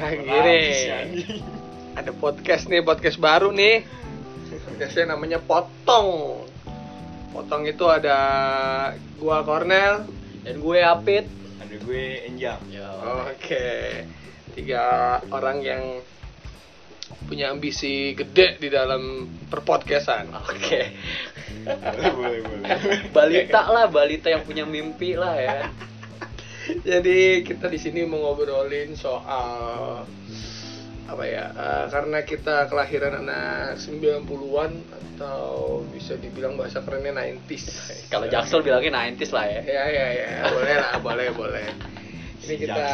Gini. Ada podcast nih, podcast baru nih. Podcastnya namanya Potong. Potong itu ada gua Cornel. Dan gue Apit. Ada gue Enjang. Oke. Tiga orang yang punya ambisi gede di dalam perpodcastan. Oke. boleh, boleh, boleh. Balita lah, balita yang punya mimpi lah ya. Jadi kita di sini mau ngobrolin soal apa ya? eh, karena kita kelahiran anak 90-an atau bisa dibilang bahasa kerennya 90s. Kalau Jaksel bilangnya 90s lah ya. Ya ya ya, boleh lah, boleh boleh. Ini kita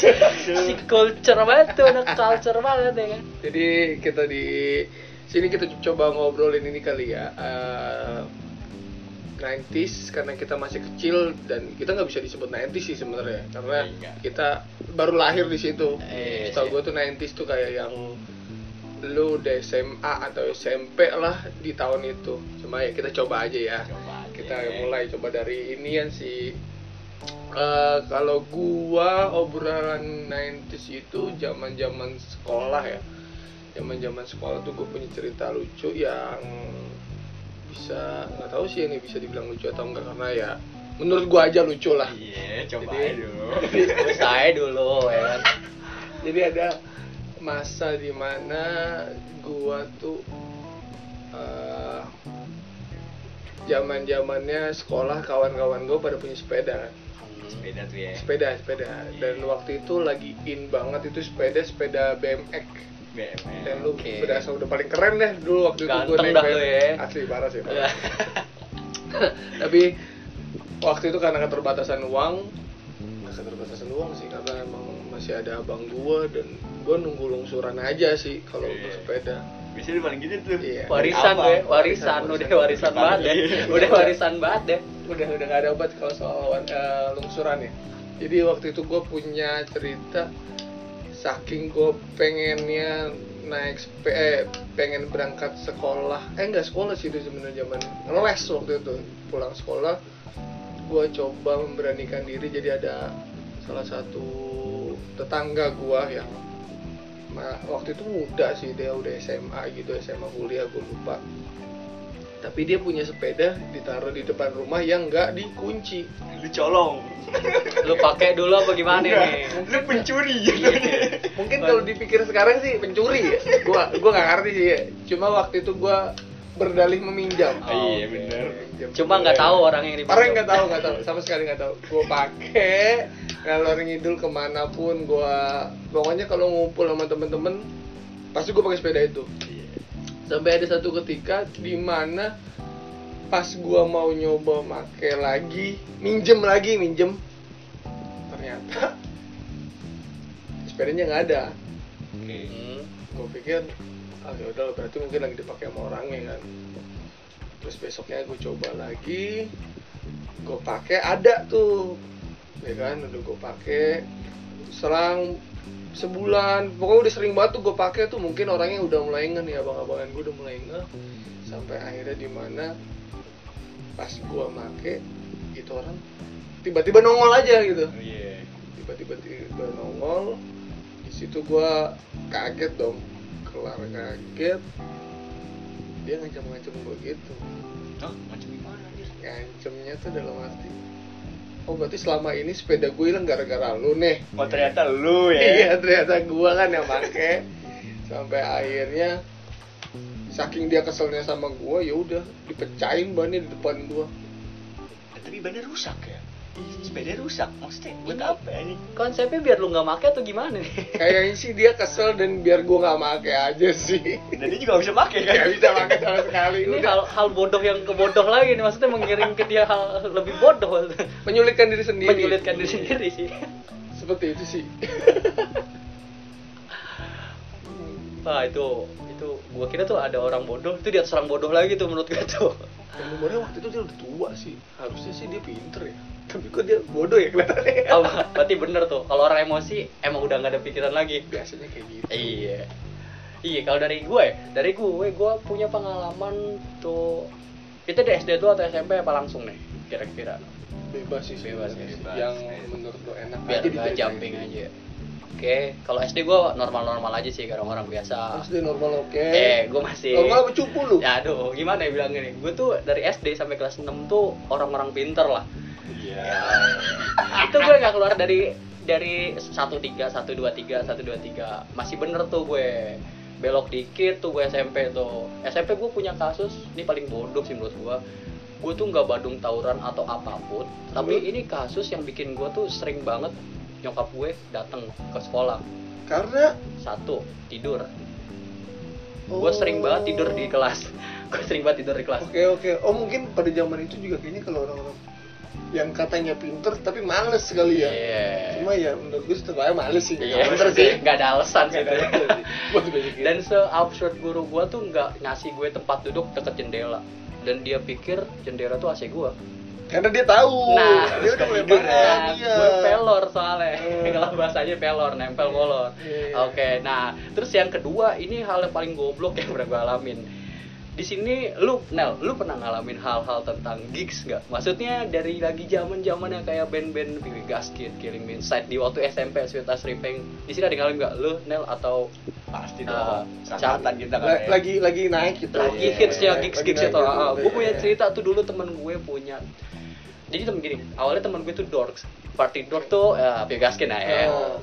Si culture banget tuh, anak culture banget ya kan. jadi kita di sini kita coba ngobrolin ini kali ya. eh, 90s karena kita masih kecil dan kita nggak bisa disebut 90s sih sebenarnya karena Iya. kita baru lahir di situ. Eh, Setahu sih. gue tuh 90s tuh kayak yang lu udah SMA atau SMP lah di tahun itu. Cuma ya kita coba aja ya. Coba aja. Kita mulai coba dari ini kan si eh, kalau gua obrolan 90s itu zaman-zaman sekolah ya. Zaman-zaman sekolah tuh gue punya cerita lucu yang bisa nggak tahu sih ini bisa dibilang lucu atau enggak karena ya menurut gua aja lucu lah. Iya, coba Jadi- dulu. Saya dulu ya kan. jadi ada masa di mana gua tuh eh, zaman zamannya sekolah kawan-kawan gua pada punya sepeda kan Sepeda tuh ya. sepeda sepeda dan waktu itu lagi in banget itu sepeda sepeda BMX BMX. dan lu Oke. berasa udah paling keren deh dulu waktu itu Ganteng gua naik dah BMX. lu ya. asli parah sih Ya. parah. tapi waktu itu karena keterbatasan uang keterbatasan uang sih karena emang masih ada abang gua dan gua nunggu lungsuran aja sih kalau untuk Iya. sepeda Biasanya paling gitu tuh. Iya. Warisan gue, warisan udah warisan banget deh. Udah warisan banget deh. udah udah gak ada obat kalau soal eh, lungsuran ya jadi waktu itu gue punya cerita saking gue pengennya naik eh, pengen berangkat sekolah. Eh enggak sekolah sih itu sebenarnya zaman ngeles waktu itu. Pulang sekolah gue coba memberanikan diri jadi ada salah satu tetangga gue yang waktu itu muda sih dia udah SMA gitu SMA kuliah gue lupa tapi dia punya sepeda ditaruh di depan rumah yang nggak dikunci Lu colong. Lu pakai dulu apa gimana Enggak, nih? Lu pencuri. mungkin kalau dipikir sekarang sih pencuri ya gua gua nggak ngerti sih ya. cuma waktu itu gua berdalih meminjam Oh, iya, Oke. bener. Minjam Cuma nggak sepeda. tahu orang yang orang nggak tahu nggak tahu sama sekali nggak tahu gua pakai ngalor ngidul ke mana pun gua pokoknya kalau ngumpul sama temen-temen pasti gua pakai sepeda itu Iya. Sampai ada satu ketika di mana pas gua mau nyoba make lagi minjem lagi minjem. Ternyata sepedanya nggak ada. Oke. Hmm. gue pikir ah ya udah berarti mungkin lagi dipakai sama orangnya kan. Terus besoknya gue coba lagi gue pakai ada tuh. Ya kan udah gue pakai selang sebulan. Pokoknya udah sering banget tuh gue pakai tuh. Mungkin orangnya udah mulai nge nih abang-abangan gue udah mulai nge sampai akhirnya di mana pas gue make itu orang tiba-tiba nongol aja gitu. Oh, Iya. tiba-tiba tiba nongol. Di situ gua kaget dong. Kelar kaget. Dia ngancam-ngancam gua gitu. Macam gimana anjir? ngancemnya tuh dalam arti oh berarti selama ini sepeda gue hilang gara-gara lu nih Oh, ternyata lu ya. iya ternyata gua kan yang make sampai akhirnya saking dia keselnya sama gua ya udah dipecahin bannya di depan gua Eh, Tapi bannya rusak ya. Sepeda rusak. Maksudnya buat apa ini? Konsepnya biar lu nggak make atau gimana nih? kayaknya sih dia kesel dan biar gua nggak make aja sih Dan dia juga gak bisa pakai kan? Gak bisa pakai sama sekali. Ini Udah hal hal bodoh yang ke bodoh lagi nih, maksudnya mengiring ke dia hal lebih bodoh, menyulitkan diri sendiri. menyulitkan diri sendiri sih. Seperti itu sih. Wah itu itu gua kira tuh ada orang bodoh, itu di atas orang bodoh lagi tuh menurut gua tuh. Dan umurnya waktu itu dia udah tua sih. Harusnya sih dia pinter ya. Tapi kok dia bodoh ya kelihatannya. Oh, berarti bener tuh. Kalau orang emosi emang udah nggak ada pikiran lagi. Biasanya kayak gitu. Iya. Iya, kalau dari gue, dari gue, gue punya pengalaman tuh. Kita di SD tuh atau SMP apa langsung nih? Kira-kira. Bebas sih Bebas, sih. bebas. Yang menurut lo enak Biar aja jumping aja. oke kalau SD gue normal-normal aja sih kayak orang-orang biasa SD normal oke eh gue masih normal apa cupu lu ya aduh gimana ya bilangnya nih gue tuh dari SD sampai kelas 6 tuh orang-orang pinter lah Iya. itu gue nggak keluar dari dari satu tiga satu dua tiga satu dua tiga. Masih bener tuh gue. Belok dikit tuh gue SMP tuh. SMP gue punya kasus ini paling bodoh sih menurut gue gue tuh nggak badung tawuran atau apa pun tapi ini kasus yang bikin gue tuh sering banget nyokap gue datang ke sekolah. Karena? Satu tidur. Oh. gue sering banget tidur di kelas. Gue sering banget tidur di kelas. Oke oke. Oh mungkin pada zaman itu juga kayaknya kalau orang-orang yang katanya pinter tapi males sekali ya. Iya. Cuma ya menurut gue tetap aja males sih. Iya, Pinter sih. nggak ada alasan sih Nggak ada itu. alasan sih. Buat gue gitu. Dan se-absurd guru gua tuh nggak ngasih gue tempat duduk deket jendela dan dia pikir jendela tuh AC gua. karena dia tahu. Nah, dia udah mulai Nah, iya. gue pelor soalnya. Hmm. Kalau bahasanya pelor, nempel molor. Iya. Oke, nah terus yang kedua ini hal yang paling goblok yang pernah gue alamin. Di sini lu, Nel, lu pernah ngalamin hal-hal tentang gigs nggak? Maksudnya dari lagi zaman zaman yang kayak band-band Bibi Gasket, Killing Me Inside di waktu SMP, Sweet As Ripeng. Di sini ada ngalamin nggak? Lu, Nel atau Pasti Ah, dong. Sangkatan kita kan. Ya. lagi lagi naik gitu. lagi Iya, hitsnya iya, gigs gigs itu ah, gue punya Iya. cerita tuh dulu temen gue punya jadi temen gini awalnya temen gue tuh dorks party dork tuh ya Gaskin lah ya Oh.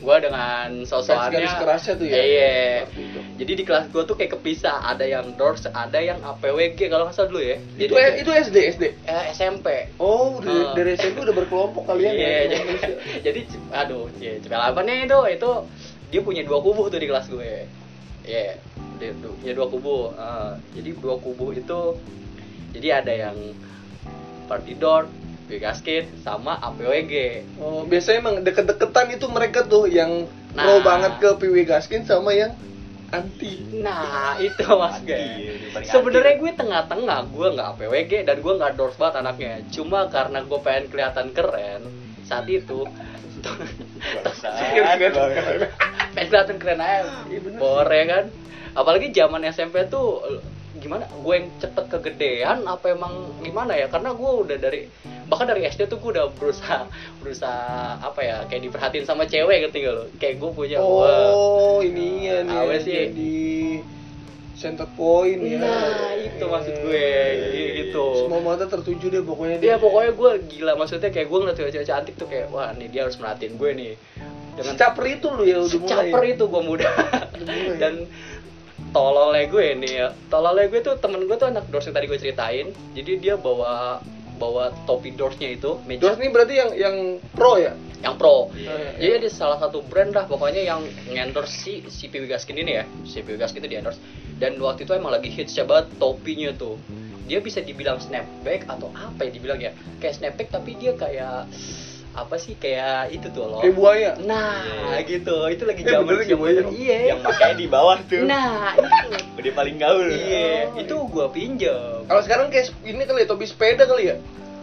Gue dengan sosokannya Garis kerasnya tuh ya. iya Seperti itu. jadi di kelas gue tuh kayak kepisah ada yang dorks ada yang APWG kalau nggak salah dulu ya Itu Jadi- itu SD SD. eh, SMP Oh, dari, Oh. dari SMP udah berkelompok kalian Iya, ya. jadi, jadi aduh, ya cepelapannya itu itu dia punya dua kubu tuh di kelas gue. Iya, dia du- punya dua kubu. Ah, jadi dua kubu itu jadi ada yang party door, Gasket sama APWG. Oh, biasanya emang deket-deketan itu mereka tuh yang Nah. pro banget ke PW Gaskin sama yang anti. Nah, itu mas paling Sebenarnya gue tengah-tengah, gue nggak APWG dan gue nggak doors banget anaknya. Cuma karena gue pengen kelihatan keren saat itu. Pengen kelihatan keren aja Iya, bener bor ya kan apalagi zaman SMP tuh gimana gue yang cepet kegedean apa emang gimana ya karena gue udah dari bahkan dari SD tuh gue udah berusaha berusaha apa ya kayak diperhatiin sama cewek ngerti gak lo kayak gue punya wah, Oh, ini ya nih. Awas sih. Jadi center point ya. Nah, itu maksud gue, gitu. Semua mata tertuju deh pokoknya dia pokoknya gue gila maksudnya kayak gue ngeliat cewek-cewek cantik tuh kayak wah nih dia harus merhatiin gue nih dengan caper itu lu ya udah mulai. caper itu gue muda mulai. dan tololnya gue nih ya tololnya gue tuh temen gue tuh anak yang tadi gue ceritain jadi dia bawa bawa topi doorsnya itu meja. Dos ini berarti yang yang pro ya? yang pro. Iya. jadi ada salah satu brand lah pokoknya yang ngendorse si si PW Gaskin ini ya. Si PW Gaskin itu di endorse dan waktu itu emang lagi hits banget topinya tuh. Dia bisa dibilang snapback atau apa ya dibilang ya. Kayak snapback tapi dia kayak apa sih kayak itu tuh loh Kayak buaya. nah Iya. gitu itu lagi Eh, zaman bener kayak buaya. iya Yang makanya di bawah tuh. nah itu Udah paling gaul. iya Oh, itu gua pinjem Kalau sekarang kayak ini kali ya topi sepeda kali ya?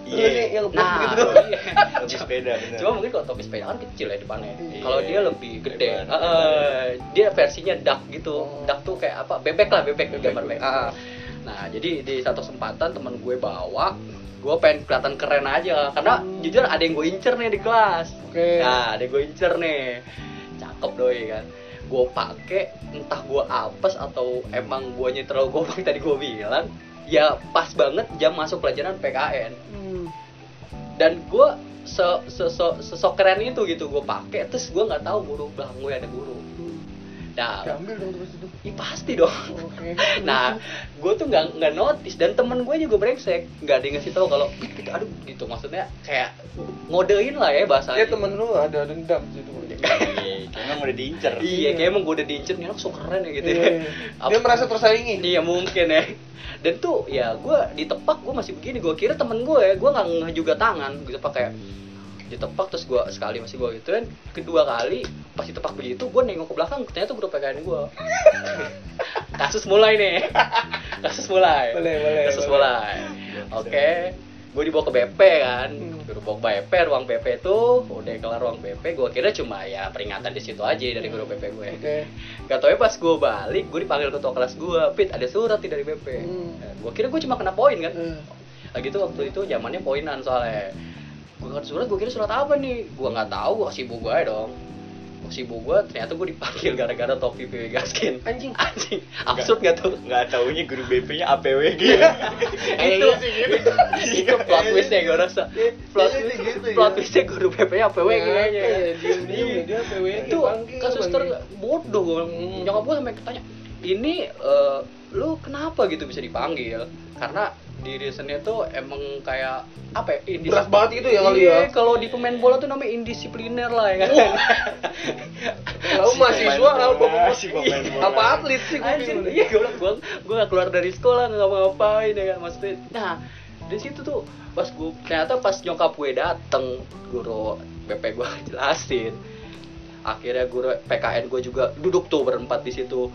Iya. Ini yang lepas nah doang. iya. Lebih sepeda bener. Cuma mungkin kalau topi sepeda kan kecil ya depannya. Iya. Kalau dia lebih gede. Lebar. dia versinya duck gitu. Oh. Duck tuh kayak apa? Bebek lah, bebek, Bebek. gambar bebek. Ah. Nah, jadi di satu kesempatan teman gue bawa, gue pengen kelihatan keren aja karena jujur ada yang gue incer nih di kelas. Oke. Nah, ada yang gue incer nih. Cakep doi kan. Gue pakai entah gue apes atau emang guanya terlalu gobang tadi gue bilang ya pas banget jam masuk pelajaran PKN Hmm. dan gue se se se sesok keren itu gitu gue pakai terus gue nggak tahu guru belakang gue ada guru nah Diambil dong terus itu. ih, pasti dong Oke. nah gue tuh nggak nggak notice dan temen gue juga brengsek nggak ada yang ngasih tahu kalau "Ih, gitu, aduh gitu maksudnya kayak ngodein lah ya bahasanya ya temen lu ada dendam sih itu. Iya, kayak emang udah diincer. iya kayak emang gue udah diincer nih so keren ya gitu Iya, ya iya. Dia merasa tersaingi. Iya mungkin ya. Dan tuh ya gue ditepak gue masih begini. Gue kira temen gue ya, gue nggak juga tangan. Gue tepak kayak ditepak terus gue sekali masih gue gituin. Kedua kali pas ditepak begitu gue nengok ke belakang ternyata guru PKN gue. Kasus mulai nih. Kasus mulai. Boleh, boleh, Kasus boleh. mulai. Oke. Gue dibawa ke BP kan. Hmm. Gue dibawa ke BP, ruang BP tuh udah kelar ruang BP. Gue kira cuma ya peringatan di situ aja dari guru BP gue. Oke. Gak tau ya pas gue balik, gue dipanggil ketua kelas gue, Pit ada surat nih dari BP. Hmm. gue kira gue cuma kena poin kan. Eh, Lagi itu waktu itu zamannya poinan soalnya. Gue kasih surat, gue kira surat apa nih? Gue nggak tahu, gue kasih ibu gue dong. si ibu gue ternyata gue dipanggil gara-gara topi PW Gaskin Anjing. anjing absurd gak tuh Nggak taunya guru BP-nya APWG. Eh, Itu iya. sih gitu. itu plot twistnya gue rasa plot Iya, iya, gitu, plot ya. twistnya guru PP nya PW Ya, kayaknya iya, diem-diem Iya. dia itu kasus ter bodoh gue nyokap gue sampai tanya ini eh, lu kenapa gitu bisa dipanggil karena di reasonnya tuh emang kayak apa ya indis- Berat banget gitu ya kali Iya, ya. kalau di pemain bola tuh namanya indisipliner lah ya kan? Lalu mahasiswa pemain apa bola, si pemain bola. apa atlet sih gue Anjir, iya gue gue gue gak keluar dari sekolah nggak ngapa-ngapain ya kan? Maksudnya nah di situ tuh pas gue ternyata pas nyokap gue dateng guru BP gue jelasin. Akhirnya guru PKN gue juga duduk tuh berempat di situ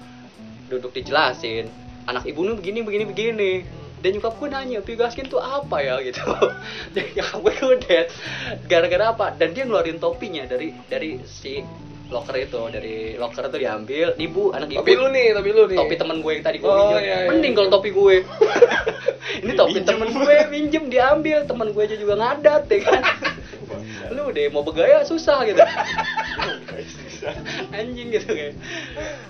duduk dijelasin. Anak ibu nu begini begini begini dan nyokap gue nanya Pigaskin tuh apa ya? Gitu. Dan nyokap gue kudet gara-gara apa? Dan dia ngeluarin topinya dari dari si locker itu. Dari locker itu diambil. Ibu anak ibu Tapi lu nih, tapi lu nih. topi temen gue yang tadi gue Oh, minjem. iya, iya, mending iya. kalau topi gue. Ini topi Minjem. temen gue minjem diambil. Temen gue aja juga ngadat ya kan? Lu deh mau bergaya susah gitu anjing gitu kayak.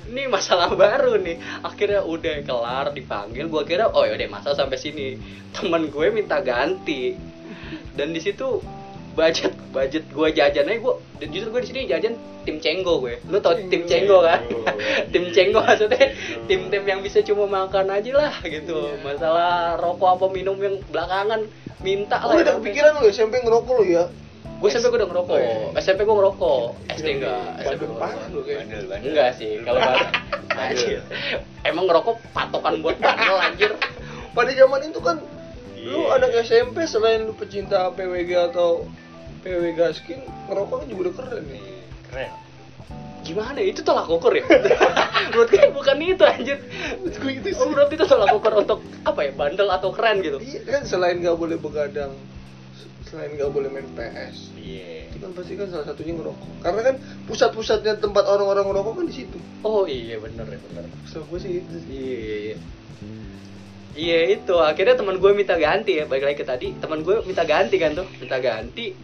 Ini masalah baru nih. Akhirnya udah kelar dipanggil. Gue kira oh yaudah masa sampai sini? Temen gue minta ganti. Dan di situ budget budget gue jajannya gue dan justru gue di sini jajan tim cenggo gue. Lu tau tim cenggo kan? Tim cenggo maksudnya tim tim yang bisa cuma makan aja lah gitu. Masalah rokok apa minum yang belakangan minta Lu lah udah kepikiran lu SMP ngerokok lu ya? Gue SMP gue udah ngerokok Oh, iya. SMP gue ngerokok SD enggak SMP Bandel gua parah lu kayak. Bandel, bandel. enggak sih kalau bandel emang ngerokok patokan buat bandel anjir Pada zaman itu kan lu Iya. anak SMP selain lu pecinta PWG atau PW Gaskin, ngerokok kan juga udah keren nih. Keren. gimana ya? itu tolak ukur ya menurut gue bukan itu anjir oh, berarti itu tolak ukur untuk apa ya bandel atau keren gitu Iya kan selain nggak boleh begadang, selain nggak boleh main PS, Iya. itu kan pasti kan salah satunya ngerokok. Karena kan pusat-pusatnya tempat orang-orang ngerokok kan di situ. oh iya bener ya bener So gue sih itu sih. Iya, iya, iya. Iya itu akhirnya teman gue minta ganti ya balik lagi ke tadi teman gue minta ganti kan tuh minta ganti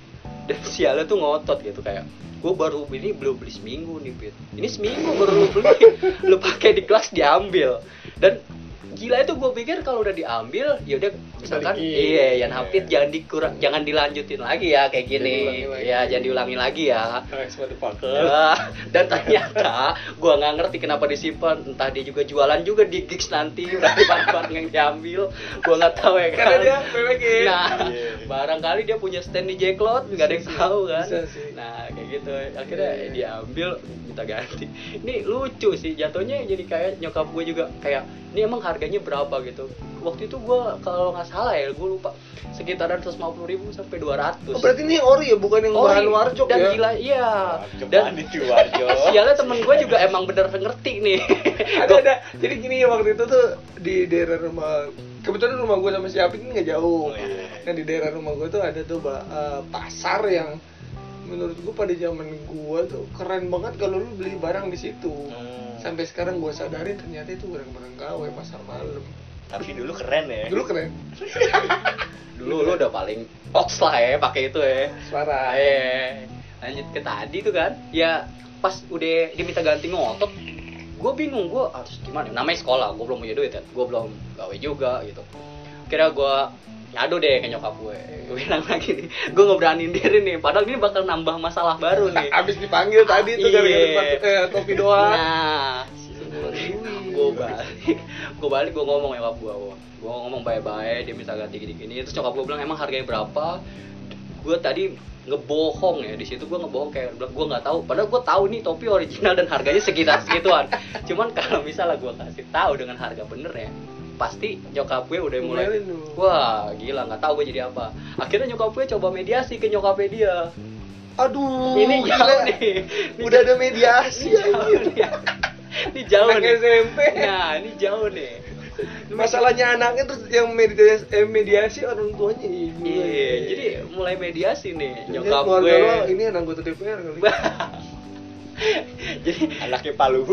dan sialnya tuh ngotot gitu kayak gue baru ini belum beli seminggu nih Pit ini seminggu baru lu beli lu pakai di kelas diambil dan gila itu gue pikir kalau udah diambil ya udah misalkan Balikin. iya yang hafid jangan dikurang jangan dilanjutin lagi ya kayak gini lagi. ya jangan diulangi lagi ya Thanks motherfucker. Ya, dan ternyata gua nggak ngerti kenapa disimpan entah dia juga jualan juga di gigs nanti berarti barang yang diambil gua nggak tahu ya kan Karena dia PWG. nah Iya. barangkali dia punya stand di Jacklot nggak ada yang tahu kan Bisa sih. Nah kayak gitu akhirnya Iya, iya. diambil minta ganti ini lucu sih jatuhnya jadi kayak nyokap gue juga kayak ini emang harganya berapa gitu waktu itu gua kalau nggak salah ya gue lupa sekitaran 150 ribu sampai 200 Oh, berarti ini ori ya, bukan yang bahan iya. warjok dan ya? gila iya Warjok dan itu warjok? sialnya temen gue juga emang bener ngerti nih ada ada jadi gini ya waktu itu tuh di daerah rumah kebetulan rumah gue sama si Apit ini nggak jauh Oh, iya. nah di daerah rumah gue tuh ada tuh eh, pasar yang menurut gue pada zaman gue tuh keren banget kalau lu beli barang di situ. Hmm. sampai sekarang gue sadarin ternyata itu barang-barang gawe pasar malam. Tapi dulu keren ya. dulu keren. Dulu lu udah paling ox lah ya pakai itu ya. Suara. Eh lanjut ke tadi tuh kan. Ya pas udah diminta ganti ngotot gue bingung gue harus gimana? Namanya sekolah gue belum punya duit kan. Gue belum gawe juga gitu. Kira gue ngadu deh ke nyokap gue. Gue bilang lagi nih gue nggak beraniin diri nih padahal ini bakal nambah masalah baru nih. Abis dipanggil tadi tuh Iya. gara-gara pat- eh, topi doang. Nah, gue balik, gue balik gue ngomong ya gue, gue ngomong bye-bye dia minta ganti gini-gini, terus nyokap gue bilang emang harganya berapa? Gue tadi ngebohong ya di situ gue ngebohong kayak bilang gue nggak tahu. Padahal gue tahu nih topi original dan harganya sekitar segituan. Cuman kalau misalnya gue kasih tahu dengan harga bener ya pasti nyokap gue udah mulai wah gila nggak tahu gue jadi apa akhirnya nyokap gue coba mediasi ke nyokapnya dia aduh ini jauh gila. nih Ini udah ada mediasi Ini jauh nih. Ini jauh nih. SMP. Nah, ini jauh nih. masalahnya anaknya terus yang mediasi, eh, mediasi orang tuanya ibu Iya, jadi mulai mediasi nih nyokap gue. lo ini anggota DPR kali jadi Anaknya Palu.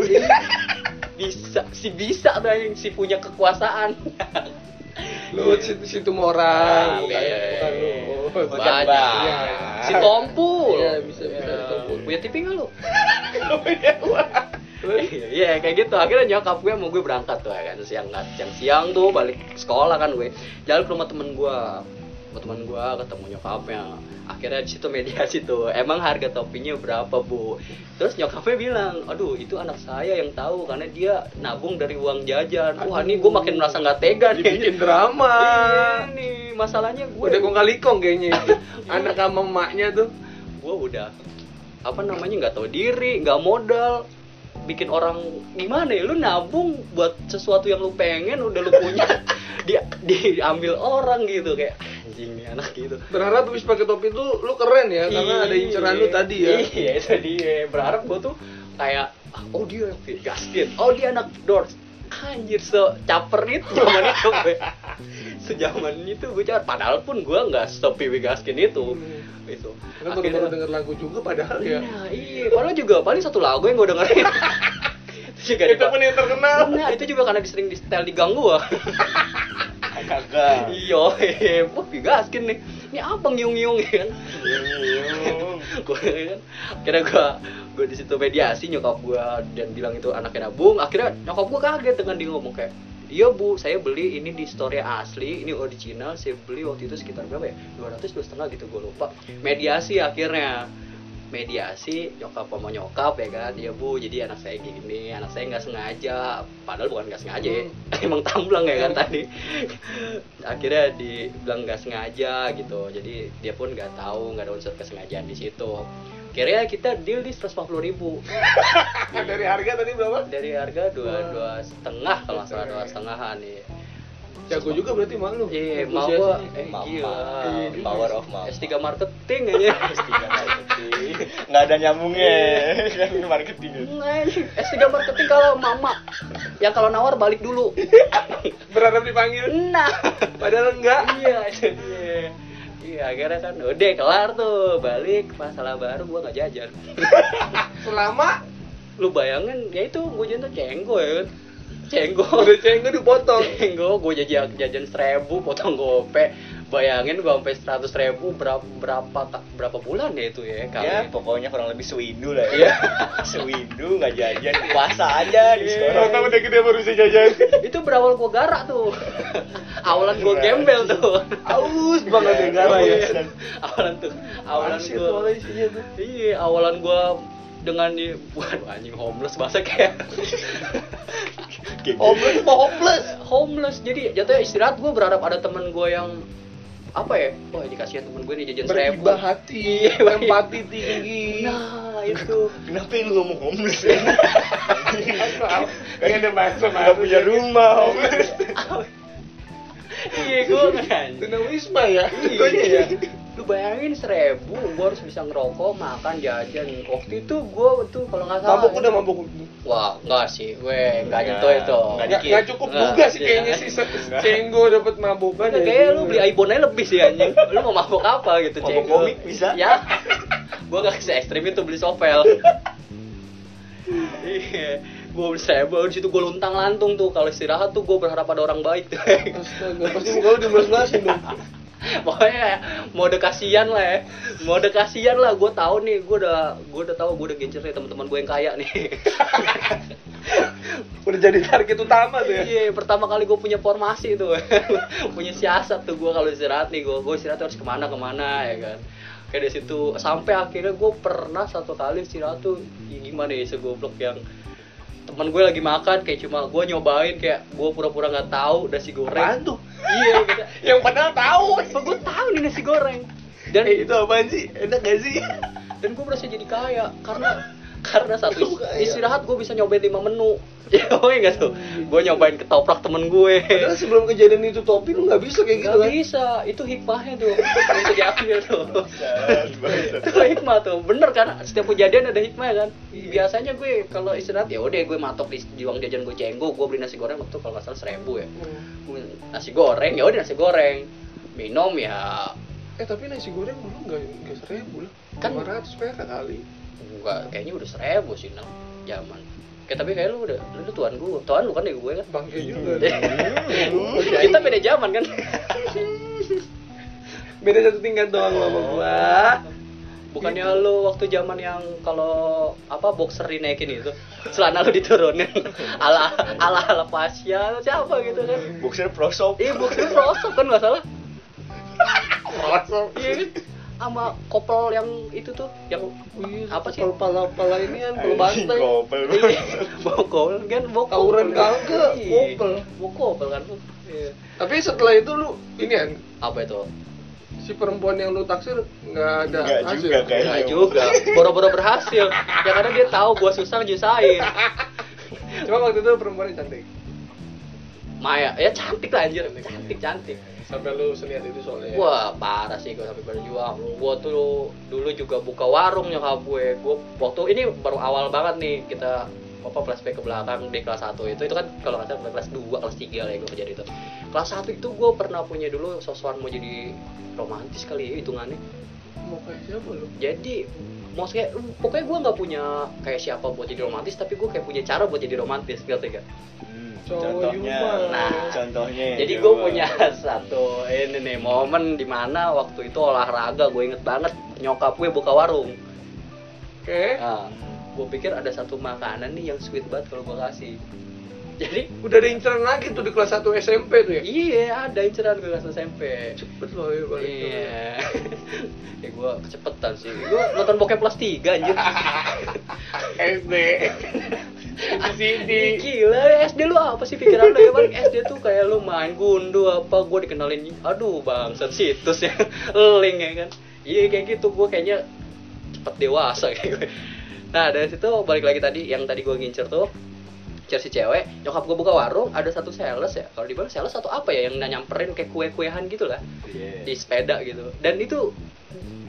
bisa si bisa tuh yang si punya kekuasaan. lu situ situ orang Ah, bukan iya. bukan lu Bukan Banyak. Si Tompul. Iya, bisa, bisa, Ya, Tompul. Punya TV nggak lu? Iya kayak gitu akhirnya nyokap gue mau gue berangkat tuh ya kan siang siang siang tuh balik sekolah kan gue jalan ke rumah temen gue ke temen gue ketemu nyokapnya. Akhirnya di situ mediasi tuh emang harga topinya berapa bu? Terus nyokapnya bilang aduh itu anak saya yang tahu karena dia nabung dari uang jajan. Wah ini gue makin merasa nggak tega nih. Dibikin drama. iya nih masalahnya gue Udah kong kali kong kayaknya. Anak sama emaknya tuh. gue udah apa namanya nggak tahu diri nggak modal bikin orang gimana ya lu nabung buat sesuatu yang lu pengen udah lu punya. Dia diambil orang gitu kayak anjing nih anak gitu. Berharap habis pakai topi itu lu keren ya karena ada inceran lu tadi ya. iya itu dia. Berharap gue tuh kayak oh dia Gaskin. Oh dia anak Doors anjir so caper itu zaman itu gue sejaman itu gue caper padahal pun gue nggak stop PW Gaskin itu Hmm. itu Karena baru baru denger lagu juga padahal ya. Nah, iya, padahal juga paling satu lagu yang gue dengerin. itu juga Itu pun yang terkenal. Nah, itu juga karena sering di setel di gang gua. Kagak. Iya, wah digaskin nih. Ini apa ngiung-ngiung ya kan? Gue kan akhirnya gua gua di situ mediasi nyokap gua dan bilang itu anaknya nabung. Akhirnya nyokap gua kaget dengan dia ngomong kayak Iya bu, saya beli ini di store asli, ini original, saya beli waktu itu sekitar berapa ya? 200, dua setengah gitu, gue lupa. Mediasi akhirnya. Mediasi nyokap sama nyokap ya kan? Ya bu. Jadi anak saya gini. Anak saya nggak sengaja. Padahal bukan nggak sengaja ya. emang tamblang ya kan tadi. Akhirnya dibilang nggak sengaja gitu. Jadi dia pun nggak tahu nggak ada unsur kesengajaan di situ akhirnya kita deal di 150 ribu Dari harga tadi berapa? dari harga dua dua setengah kalau nggak salah dua setengahan nih Jago juga berarti malu. Iya, mau gua eh, Mama. gila. The power of mama. S3 marketing aja. S3 marketing. Nggak ada nyambungnya kan marketing. Nah, S3 marketing kalau mama yang kalau nawar balik dulu. Berharap dipanggil. Nah, Padahal enggak. iya. Iya, akhirnya kan udah kelar tuh, balik masalah baru gua nggak jajan. Selama Lu bayangin, ya itu gua jajan tuh cenggo ya kan. Cenggo. udah cenggo dipotong. Cenggo, gua jajan jajan seribu, potong gope. Bayangin gua sampai seratus ribu berapa berapa berapa bulan ya itu ya kali. Ya, pokoknya kurang lebih sewindu lah Iya. ya. sewindu nggak jajan, puasa aja di Iya. sekolah. Orang udah gede baru bisa jajan. itu berawal gua garak tuh awalan gua gembel tuh Aus banget ya gara Iya, ya. awalan tuh awalan gua soalnya isinya tuh. iya awalan gua dengan di bukan anjing homeless bahasa kayak Homeless homeless? homeless jadi jatuhnya istirahat gua berharap ada temen gua yang apa ya? Wah ini kasihan temen gue nih jajan seribu Beribah hati, empati tinggi. nah itu. Kenapa lu ngomong homeless? Ya? Kayak ada masuk punya rumah homeless. Iya gua kan Tunawisma ya. Iya ya. Lu bayangin seribu, gua harus bisa ngerokok, makan, jajan. Waktu itu gua tuh kalau nggak salah. Mabuk udah mabuk. Wah, enggak sih, gue enggak Enggak, nyentuh itu. enggak Nggak nggak cukup Nggak, juga sih iya. kayaknya sih cenggo dapat mabukan ya. kayak lu beli iPhone aja lebih sih anjing. Lu mau mabuk apa gitu, Mabuk cenggo. komik bisa? Ya. gua gak se ekstrim itu beli sovel. Iya, gua beli seribu, di situ gua luntang lantung tuh. Kalau istirahat tuh gua berharap ada orang baik tuh. Astaga, pasti muka lu dibelas-belasin dong. Pokoknya mode kasihan lah ya. Mode kasihan lah, gue tahu nih, gue udah gue udah tahu gue udah gencer nih teman-teman gue yang kaya nih. Udah jadi target utama tuh ya. Iya, pertama kali gue punya formasi tuh, punya siasat tuh gue kalau istirahat nih, gue gue istirahat harus ke mana ke mana ya kan. Kayak dari situ sampai akhirnya gue pernah satu kali istirahat tuh ya gimana ya segoblok yang teman gue lagi makan kayak cuma gue nyobain kayak gue pura-pura nggak tahu nasi goreng. Apaan tuh? Iya, gitu. Yang padahal tahu. Apa gue tahu nih nasi goreng. Dan Eh, itu apaan sih? Enak gak sih? dan gue merasa jadi kaya karena karena satu istirahat gue bisa nyobain lima menu. Ya oh enggak tuh? Gue nyobain ketoprak temen gue. Padahal sebelum kejadian itu topi lu nggak bisa kayak gitu Gak kan? bisa, itu hikmahnya tuh. Yang bisa diambil tuh. Itu hikmah tuh, bener kan? Setiap kejadian ada hikmah kan? Biasanya gue kalau istirahat ya udah gue matok di, di uang jajan gue cenggo, gue beli nasi goreng waktu kalau nggak salah seribu ya. Gue Nasi goreng, ya udah nasi goreng. Minum ya Eh tapi nasi goreng dulu nggak nggak seribu lah. Kan- 500 perak kali. enggak kayaknya udah seribu sih nang zaman Kayak tapi kayak lu udah, lu, lu tuan gue, tuan lu kan ya gue kan Bangke juga. Kita beda zaman kan Beda satu tingkat doang sama gua. Bukannya Gitu. lu waktu zaman yang kalau apa boxer dinaikin itu celana lu diturunin ala ala ala Pasya siapa gitu kan? Boxer pro shop. Iya boxer prosop kan nggak salah. Iya kan? Sama kopel yang itu tuh yang apa sih? Pala pala ini kan pala Anjing, bantai. Kopel. Iya, bokol kan bokol. Tawuran kagak, Iya, kopel. Bokol kan. Iya. Tapi setelah itu lu ini kan Apa itu? si perempuan yang lu taksir nggak ada Nggak hasil. juga, kayaknya. Enggak juga. Boro-boro berhasil. Ya karena dia tahu gua susah nyusahin. Cuma waktu itu perempuannya cantik. Maya, ya cantik lah anjir. Cantik, cantik. Sampai lu seniat itu soalnya. ya. Wah parah sih gue sampai berjuang. Gue tuh dulu juga buka warung nyokap gue. Gue waktu ini baru awal banget nih kita apa flashback ke belakang di kelas 1 itu itu kan kalau nggak salah kelas 2 kelas 3 lah ya gue kerja itu kelas 1 itu gue pernah punya dulu sosokan mau jadi romantis kali ya hitungannya Mau kayak siapa lu? jadi maksudnya pokoknya gue nggak punya kayak siapa buat jadi romantis tapi gue kayak punya cara buat jadi romantis ngerti gak? Contohnya. Nah, contohnya. Jadi coba. gue punya satu ini nih momen di mana waktu itu olahraga gue inget banget nyokap gue buka warung. Oke. Nah, gue pikir ada satu makanan nih yang sweet banget kalau gue kasih. Jadi Udah ada inceran lagi tuh di kelas 1 SMP tuh ya. iya ada inceran gue kelas SMP. Cepet loh ya balik. Iya. ya gue kecepetan sih. Gue nonton bokep kelas 3 anjir. SD. Di sini. Gila, SD lu apa sih pikiran lu? Ya paling SD tuh kayak lu main gundu apa gue dikenalin aduh bangsat situs ya. Link ya kan. Iya kayak gitu gue kayaknya cepet dewasa kayak gue. Nah dari situ balik lagi tadi yang tadi gue ngincer tuh ngincer si cewek nyokap gue buka warung ada satu sales ya. Kalau dibilang sales atau apa ya yang nyamperin kayak kue-kuehan gitu lah. Iya. di sepeda gitu. Dan itu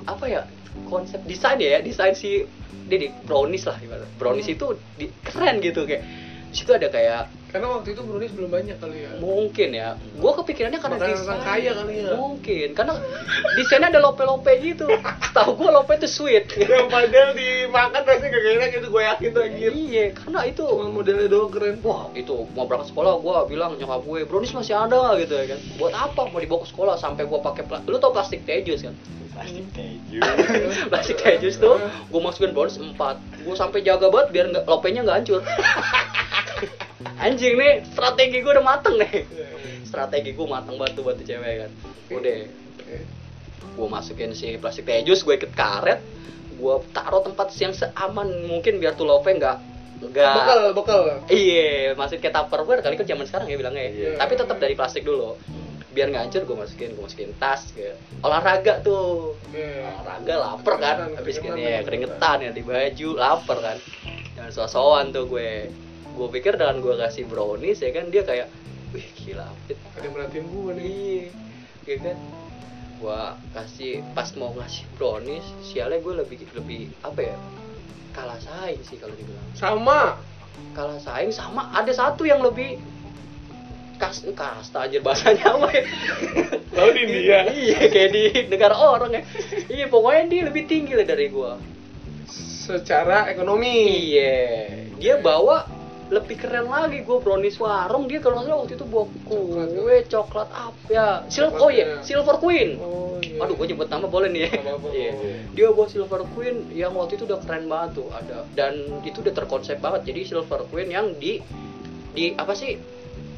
apa ya konsep desain ya desain si dia di brownies lah ibarat brownies itu di, keren gitu kayak di situ ada kayak Karena waktu itu brownies belum banyak kali ya. mungkin ya. Gue kepikirannya karena Makanan desain. kaya kali ya. mungkin. Karena desainnya ada lope-lope gitu. Tahu gue lope itu sweet. Yang padahal dimakan rasanya gak enak itu gue yakin tuh anjir. iya karena itu Cuma modelnya doang keren. Wah itu mau berangkat sekolah gue bilang nyokap gue brownies masih ada nggak gitu ya kan. Buat apa mau dibawa ke sekolah sampai gue pakai pla- lu tau plastik tejus kan Plastik keju. plastik tejus tuh gue masukin brownies 4 gue sampai jaga banget biar nggak lopenya nggak hancur anjing nih strategi gue udah mateng nih strategi gue mateng banget tuh buat tuh cewek kan udah Oke. gue masukin si plastik tejus gue ikat karet gue taruh tempat yang seaman mungkin biar tuh lope nggak nggak Bekal, bekal. Iya, masukin kayak tupperware kali kan zaman sekarang ya bilangnya. ya. Iya. Tapi tetap dari plastik dulu. Biar nggak hancur gue masukin, gue masukin tas kayak olahraga tuh. Oke. Olahraga lapar kan. Habis keringetan. ya keringetan ya di baju, lapar kan. Jangan sosokan tuh gue. Gue pikir dengan gue kasih brownies ya kan dia kayak wih gila Fit." Ada merhatiin gue nih. Iya, iya kan. Gua kasih pas mau ngasih brownies, sialnya gue lebih lebih apa ya? Kalah saing sih kalau dibilang Sama. kalah saing sama ada satu yang lebih kas kasta aja bahasanya apa ya Lalu di India. iya kayak di negara orang ya iya pokoknya dia lebih tinggi lah dari gua Secara ekonomi. iya dia bawa lebih keren lagi gua brownies warung dia kalau nggak waktu itu bawa kue coklat apa ya silver oh iya silver queen Oh iya. Aduh, gue nyebut nama boleh nih ya. Apa-apa, Iya. Dia bawa Silver Queen yang waktu itu udah keren banget tuh ada dan itu udah terkonsep banget. Jadi Silver Queen yang di di apa sih?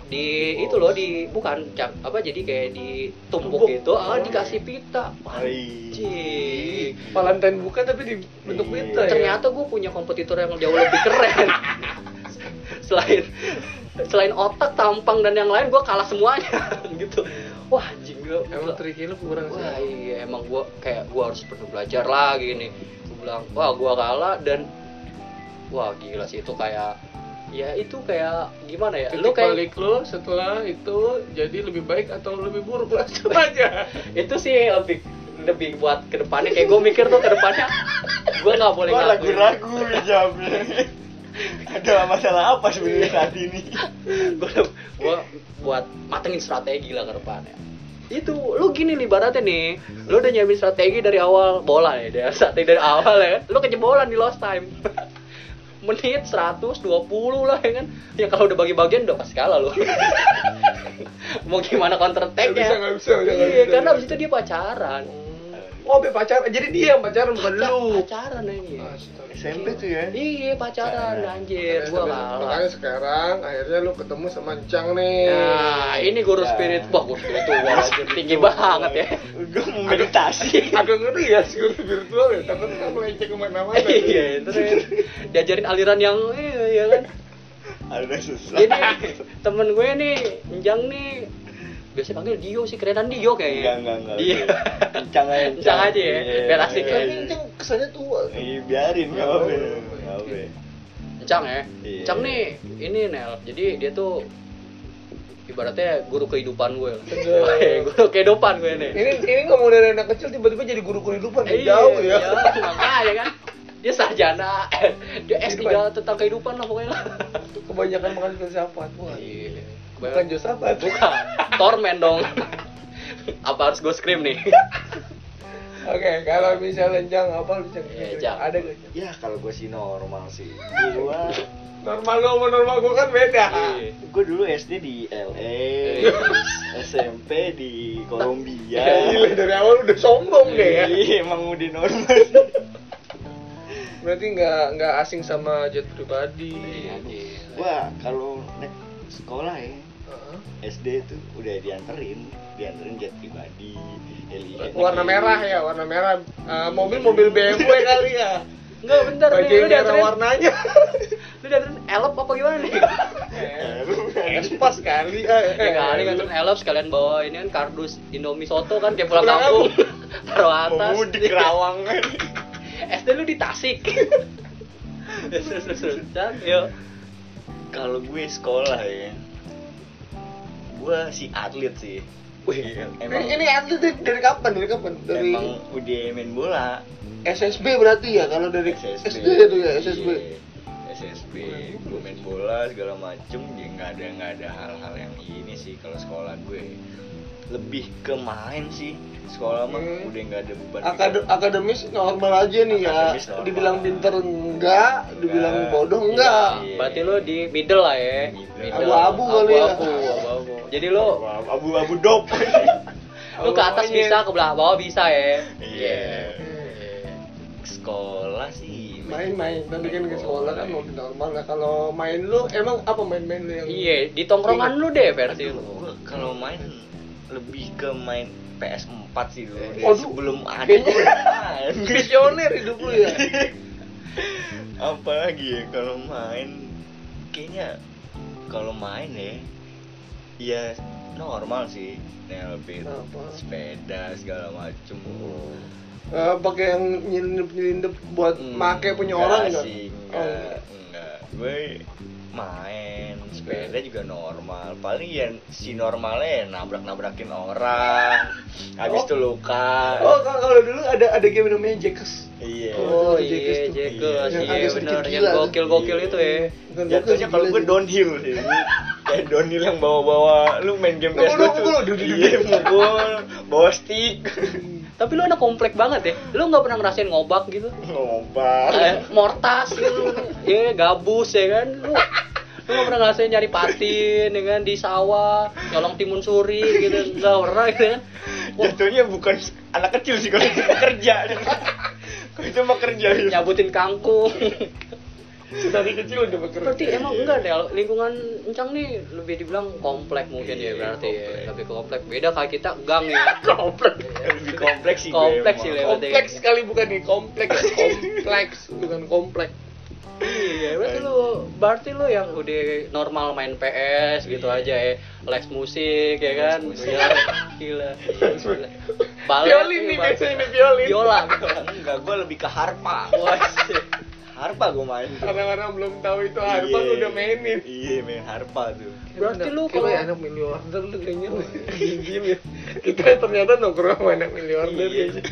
Di itu loh di bukan cap apa jadi kayak ditumpuk Tumpuk. gitu, ah Oh, dikasih pita. Anjing. Valentine bukan tapi di bentuk Iya. pita ya. Ternyata gue punya kompetitor yang jauh lebih keren. selain selain otak, tampang dan yang lain gue kalah semuanya gitu. Wah, anjing gue. Emang triknya lu kurang Wah sih. iya emang gua kayak gua harus perlu belajar lagi nih. Gua bilang wah gua kalah dan wah gila sih itu kayak ya itu kayak gimana ya? Titik Lu kayak balik lu setelah itu jadi lebih baik atau lebih buruk langsung aja. itu sih lebih lebih buat ke depannya kayak gue mikir tuh ke depannya gue nggak boleh Gua ragu-ragu jawabnya. Ada masalah apa sebenarnya saat ini? gue gua buat matengin strategi lah ke depannya itu lu gini nih ibaratnya nih lu udah nyiapin strategi dari awal bola dia strategi dari awal ya lu kejebolan di lost time menit 120 lah ya kan? Ya kalau udah bagi-bagian udah pasti kalah lu mau gimana counter attack Nggak bisa, nggak bisa, nggak iya bisa. karena abis itu dia pacaran Oh, be pacaran. Jadi dia yang pacaran bukan lu. pacaran ini. SMP tuh ya iya pacaran anjir Makanya- gua kalah Makanya sekarang akhirnya lu ketemu sama Encang nih. Nah, ini guru Ya. spirit, wah guru spiritual anjir, tinggi banget ya. gue mau meditasi Agak ngeri ya guru virtual ya, takut kan melenceng ke mana-mana. Iya, terus diajarin aliran yang iya, iya kan. ada susah Jadi temen gue nih, Njang nih biasa panggil Dio sih, kerenan Dio kayaknya. enggak enggak enggak Iya. kencang aja Kencang aja ya, Iya, biar asik ya. iya. Encang kesannya tua. Iya, biarin nggak Oh, apa oke. nggak apa Encang ya. Iya. Encang nih ini Nel. Jadi dia tuh ibaratnya guru kehidupan gue guru kehidupan gue nih. Ini ini ngomong dari anak kecil tiba-tiba jadi guru kehidupan Iya, jauh ya. iya, makanya kan. Dia sarjana, dia S3 tentang kehidupan lah pokoknya lah. Kebanyakan makan filsafat. Wah. Iya. Bukan Josafat. Bukan. Torment dong. Apa harus gue scream nih? Oke, kalau misalnya Encang apa lu Cang? Iya, Cang. Ada gak? Ya kalau gue sih normal sih gua Normal lu sama normal gua kan beda. Iya. gue dulu SD di LA Iya. SMP di Kolombia Gila dari awal udah sombong deh ya. Iya, emang udah normal Berarti nggak nggak asing sama jet pribadi. Iya, gua kalau naik sekolah ya Heeh. SD tuh udah dianterin dianterin jet pribadi heli Warna merah ya, warna merah. Eh, mobil-mobil BMW kali ya. Enggak, bentar Baju nih, lu dianterin, warnanya. lu dianterin elop apa gimana nih? Eh, pas kali. Eh, Ya kali nganterin elop sekalian bawa ini kan kardus Indomie soto kan kayak pulang kampung. Taruh atas. mau mudik Rawang SD lu di Tasik. Terus terus terus, yuk. kalau gue sekolah ya gue si atlet sih Wih, emang Ini, ini atlet dari, dari kapan? Dari kapan? Dari emang udah main bola SSB berarti ya kalau dari SSB SD itu ya SSB. Iya, SSB gue main bola segala macem ya nggak ada nggak ada hal-hal yang ini sih kalau sekolah gue lebih ke main sih sekolah mah Hmm. udah nggak ada beban Akad akademis normal aja nih ya. Akademis normal. Dibilang pinter enggak, dibilang Enggak. bodoh enggak. Iya. berarti lu di middle lah ya. Abu-abu kali ya. Abu-abu. Jadi lu abu-abu dop lu ke atas bisa, ke belakang bawah bisa ya. Iya. sekolah sih Main-main, tapi kan ke sekolah kan mau normal lah. Kalau main lu emang apa main-main lu yang Iya, di tongkrongan lu deh versi lu. kalau main lebih ke main PS4 sih dulu Dari Waduh. sebelum ada main. visioner hidup lu ya? apalagi ya kalau main kayaknya kalau main ya ya normal sih nelpit Apa? sepeda segala macem Eh, pakai yang nyelindep-nyelindep buat Hmm, make punya orang enggak enggak? sih Oh, enggak enggak gue main sepeda juga normal paling ya si normalnya ya nabrak-nabrakin orang habis Oh. itu luka Oh, kalau dulu ada ada game namanya Jackers. iya Oh, Oh iya, Yang iya gila yang gokil-gokil Iya. itu ya. Jatuhnya kalau gue downhill sih kayak downhill yang bawa-bawa lu main game Mukul, PS2 mukul, tuh iya mukul bawa stick Tapi lu anak komplek banget ya. Lu nggak pernah ngerasain ngobak gitu? ngobar Eh, mortas gitu. Iya, gabus ya kan. Lu lu nggak pernah ngerasain nyari patin ya kan di sawah, nyolong timun suri gitu. Enggak pernah gitu kan. Wah, jatuhnya bukan anak kecil sih kalau itu pekerja kalau itu mah kerja gitu. nyabutin kangkung. Dari kecil udah bekerja. Berarti emang enggak deh lingkungan Encang nih lebih dibilang komplek mungkin Iya, ya berarti ya. komplek. Lebih komplek. Beda kayak kita gang ya. komplek. lebih kompleks sih gue Kompleks sih Kompleks sekali bukan nih, kompleks. Kompleks bukan komplek. Iya, berarti lu yang udah normal main PS gitu Iya. aja ya. Les musik ya kan. Musik. Gila. Gila. Gila. Balet, Violin nih iya, biasanya nih violin. Biola, biola. enggak gue lebih ke harpa sih. harpa gue main Orang-orang belum tahu itu harpa Iya. lu udah mainin. iya main harpa tuh Berarti lu kalau anak mini order lu kayaknya diem ya. Kita ternyata nongkrong sama anak mini order Iya. kayaknya.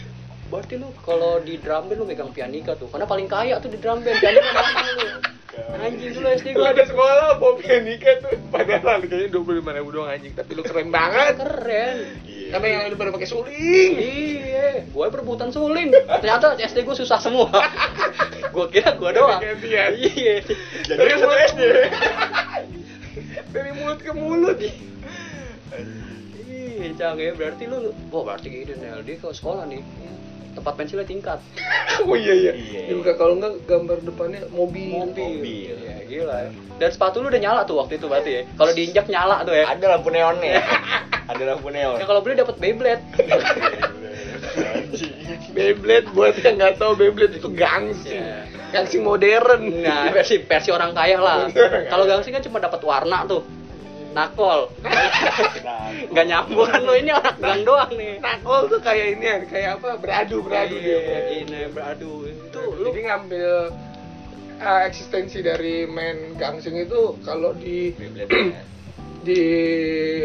Berarti lu kalau di drum band lu megang pianika tuh. Karena paling kaya tuh di drum band. Pianika mahal lu. Anjing dulu SD Lu gua ada sekolah bawa pianika tuh padahal harganya dua puluh lima ribu doang anjing tapi lu keren banget keren. iya karena yang lain pada pakai suling Iya, gue perebutan suling. Ternyata SD gue susah semua. gue kira gue doang. Iya. jadi satu SD dari mulut ke mulut Iya, Iya, Cang ya. Berarti lu, wah berarti gini Nel, dia ke sekolah nih. Tempat pensilnya tingkat. oh iya iya. Iya. Dibuka kalau enggak gambar depannya mobil. Mobil. Iya, gila ya. Dan sepatu lu udah nyala tuh waktu itu berarti ya. Kalau diinjak nyala tuh ya. Ada lampu neonnya. Ada lampu neon. Ya kalau beli dapat Beyblade. Beyblade buat yang nggak tahu Beyblade itu gangsing. Iya. Gangsing modern. Nah, versi versi orang kaya lah. Kalau gangsing kan cuma dapat warna tuh. Nakol. Nggak nyambung kan lu ini orang gang doang nih. Nakol tuh kayak ini ya, kayak apa? Beradu, beradu dia. Iya, ini beradu. Itu lu Jadi ngambil uh, eksistensi dari main gangsing itu kalau di di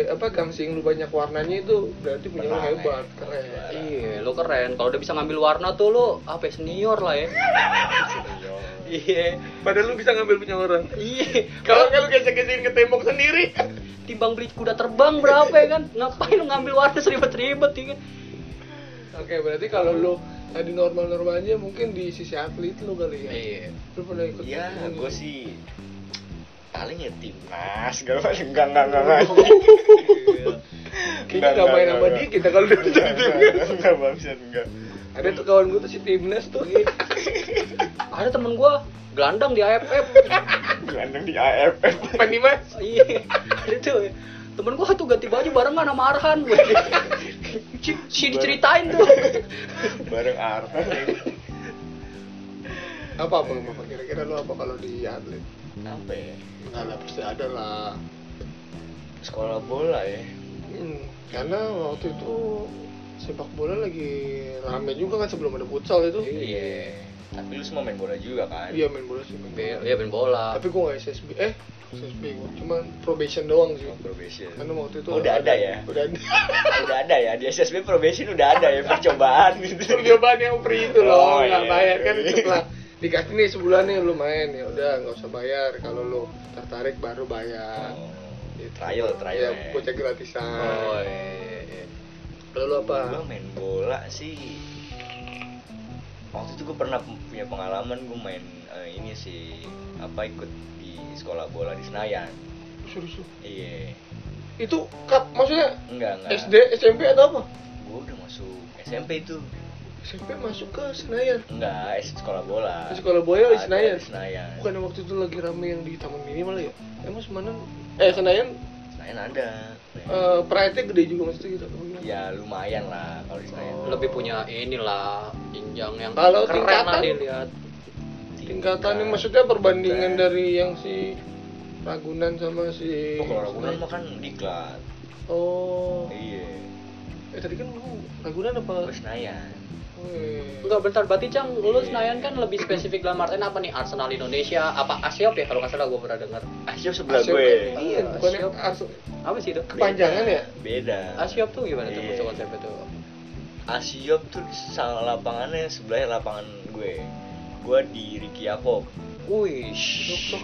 apa gangsing lu banyak warnanya itu berarti punya lu hebat, keren. Iya, lu keren. Kalau udah bisa ngambil warna tuh lu apa senior lah ya. Iya. Padahal lu bisa ngambil punya orang. Iya. Kalau lu gesek-gesekin ke tembok sendiri. timbang beli kuda terbang berapa ya kan? Ngapain lu ngambil warna seribet-ribet ya kan? Oke, berarti kalau lu tadi normal-normalnya mungkin di sisi atlet lu kali ya. Iya. Lu pernah ikut Iya, gue sih paling ya timnas, gak apa enggak enggak enggak enggak. Kayaknya nggak main sama dia kita kalau udah jadi timnas. Enggak bangsat enggak. Ada tuh kawan gue tuh si timnas tuh. Ada temen gua gelandang di AFF. Gelandang di AFF. Apa nih mas? Iya. Ada tuh temen gua tuh ganti baju barengan sama Arhan gue. Si, si diceritain tuh. Bareng Arhan. Apa apa apa kira-kira lu apa kalau di atlet? Apa ya? Nggak lah pasti ada lah. Sekolah bola ya. Hmm, karena waktu itu sepak bola lagi rame juga kan sebelum ada futsal itu. Iya. Tapi lu semua main bola juga kan? Iya main bola sih main bola. Iya main bola. Tapi gue nggak SSB, eh SSB gue cuma probation doang sih. Oh, probation. Karena waktu itu Oh, udah ada ya? Udah ada. udah ada ya di SSB probation udah ada ya percobaan gitu. Percobaan yang free itu loh, Oh, nggak iya. bayar kan setelah dikasih nih sebulan nih lu main ya udah nggak usah bayar kalau lu tertarik baru bayar. Oh, Gitu. trial trial ya, ya. bocah gratisan. Oh iya. Lalu lu apa? Gua main bola sih waktu itu gue pernah punya pengalaman gue main eh, ini sih apa ikut di sekolah bola di Senayan Serius iya Itu kap maksudnya enggak enggak SD, SMP atau apa? gue udah masuk SMP itu SMP masuk ke Senayan. enggak sekolah bola sekolah bola di Senayan. di Senayan Bukan waktu itu lagi rame yang di Taman Mini malah ya? Emang Semanan? Eh Senayan Senayan ada eh pride-nya gede juga maksudnya gitu. ya lumayan lah kalau di Senayan Oh. Lebih punya inilah jenjang yang Kalau keren tingkatan? lah dilihat. Tingkatannya maksudnya perbandingan dari yang si Ragunan sama si oh, kalau Ragunan mah kan diklat Oh. iya Eh tadi kan lu Ragunan apa? Senayan Weh. Enggak bentar berarti Cang, lu Senayan kan lebih spesifik dalam artian apa nih? Arsenal Indonesia, apa Asiop ya kalau nggak salah gue pernah dengar. Asyik sebelah Asiop gue kan- Iya, Asiop. Ars- Apa sih itu? kepanjangan ya? beda Asiop tuh gimana tuh maksud konsep itu? Asiop tuh sama lapangannya sebelahnya lapangan gue. Gue di Ricky Yakob. Wih,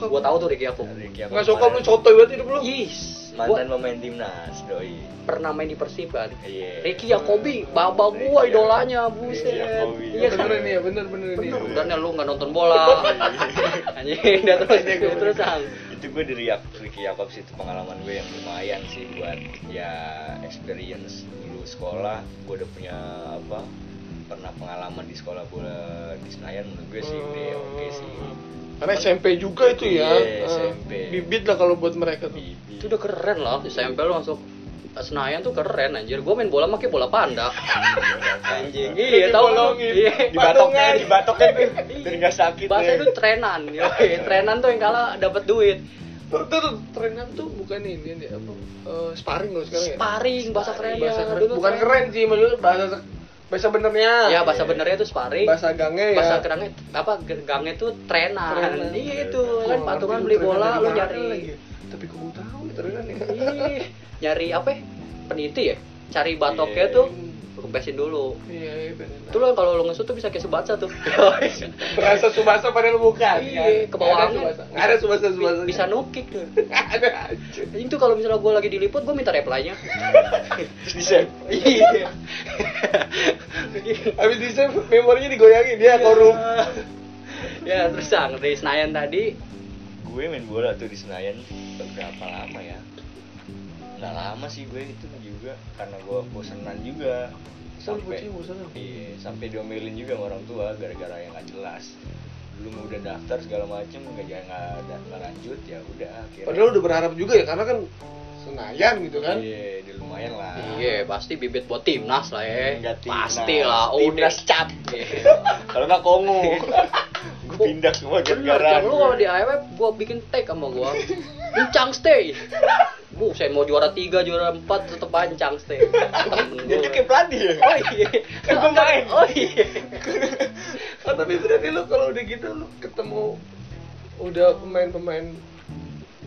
gua tahu tuh Ricky Yakob. Nggak suka lu cotoy banget hidup lu. Yes, Mantan gua pemain timnas, doi. pernah main di Persib kan. Iya. Ricky Yakobi, baba gua idolanya, Yakobi. buset. Yakobi. Iya kan? bener nih ya, bener bener nih. Nih lu nggak nonton bola. Anjing, udah terus Iya, terus itu gue dari Ricky Yakob sih itu pengalaman gue yang lumayan sih buat ya experience dulu sekolah gue udah punya apa pernah pengalaman di sekolah bola di Senayan menurut gue sih oke sih Karena SMP juga itu ya. Iya, Eh, SMP. Bibit lah kalau buat mereka tuh. Bibi. Itu udah keren lah, SMP lu masuk Senayan tuh keren anjir. Gua main bola pakai bola panda. Anjing. Iya, tahu lu. Iya. dibatoknya dibatoknya tuh biar nggak sakit Bahasa ya. itu trenan. Yoi, trenan tuh yang kalah dapat duit. Tuh, trenan tuh bukan ini, ini apa? Eh, sparring loh sekarang ya. Sparring bahasa kerennya. Bahasa keren. Bukan keren sih, maksudnya bahasa bahasa benernya. Ya bahasa benernya itu sparring. Bahasa gangnya ya. bahasa kerangnya apa gangnya tuh trenan. Trenan. Iya itu Gua kan ngerti patungan lu beli bola lu nyari. Tapi kok gue tahu ya trenan ya. Nyari apa ya? peniti ya cari batoknya Iya. tuh kempesin dulu Iya, iya bener. itu lo kalau lo ngesut tuh bisa kayak sebaca tuh Berasa subasa padahal bukan. Iya, ke bawah angin. subasa. Nggak ada subasa subasa. bisa nukik tuh ada aja. itu kalau misalnya gue lagi diliput gue minta reply-nya di save. iya Habis di save memorinya digoyangin dia korup. ya terus sang dari Senayan tadi gue main bola tuh di Senayan berapa lama ya nggak lama sih gue itu juga karena gue bosenan juga Oh, bosenan? iya sampai diomelin juga sama orang tua gara-gara yang nggak jelas mau udah daftar segala macem nggak jangan nggak lanjut ya udah akhirnya Padahal udah berharap juga ya karena kan Senayan gitu kan. iya dia lumayan lah Iya, pasti bibit buat timnas lah ya. Enggak timnas. Pasti lah. Oh, Timnas cap. Iya. kalau nggak kongo gue pindah semua gara-gara lu kalau di AFF gua bikin tag sama gua. Kencang stay. Bu, saya mau juara 3, juara 4 tetep ancang stay. Jadi kayak pelatih ya Oh iya. Kan gua main. Oh iya. Oh, tapi berarti lu kalau udah gitu lu ketemu udah pemain-pemain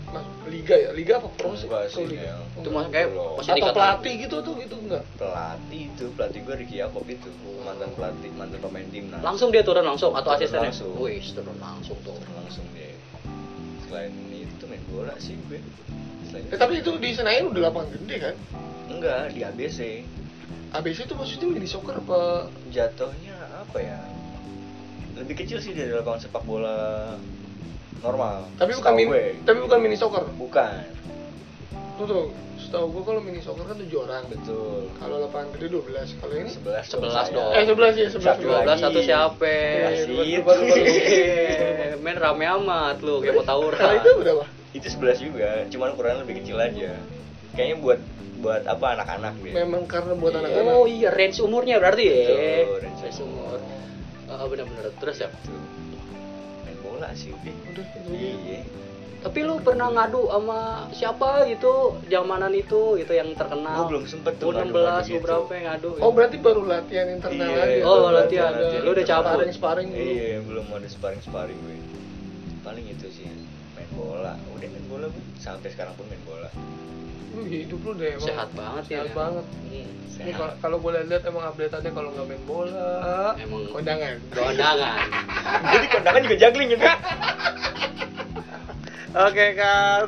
masuk liga ya? Liga apa pro sih? Enggak Pro sih, liga. ya. Itu masuk kayak pasti Atau pelatih gitu tuh gitu enggak? pelatih itu pelatih gue Ricky Yakob itu mantan pelatih mantan pemain timnas Langsung dia turun langsung atau asistennya? langsung. Wih, turun langsung tuh. langsung dia selain itu main bola sih gue Eh, tapi itu di Senayan udah lapangan gede kan? enggak di ABC ABC itu maksudnya mini soccer apa? jatuhnya apa ya lebih kecil sih dari lapangan sepak bola normal Tapi bukan mini, tapi bukan mini soccer. bukan Tuh tuh, setahu gua kalau mini soccer kan 7 orang. betul Kalau lapangan gede 12. Kalau ini 11 11 dong. Eh 11 ya, 11. Satu 12 lagi. satu siapa? Lupa, lupa. Iya, main rame amat lu kayak mau Kalau tawuran. itu berapa? Itu 11 juga cuman ukurannya lebih kecil aja kayaknya buat buat apa anak-anak deh Memang karena buat Iya. anak-anak. Oh iya, range umurnya berarti ya. Betul, range range umur. umur. Oh, benar-benar. Terus ya. Tuh. main bola sih udah itu iya Tapi lu pernah ngadu sama siapa gitu zamanan itu gitu yang terkenal? Gua belum sempet tuh U16 ngadu-ngadu lu gitu. berapa yang ngadu? Oh berarti baru latihan internal Iya, aja. Oh, Belum latihan. ada Lu udah cabut? Sparring-sparring dulu. iya belum ada sparring sparring gue paling itu sih bola udah main bola gue sampai sekarang pun main bola Lu hidup lu deh emang. Sehat banget ya. Sehat banget. Hmm. Ini kalau- kalau boleh lihat emang update-nya kalau nggak main bola, Emang- kondangan. Kondangan. jadi kondangan juga juggling gitu Oke kan.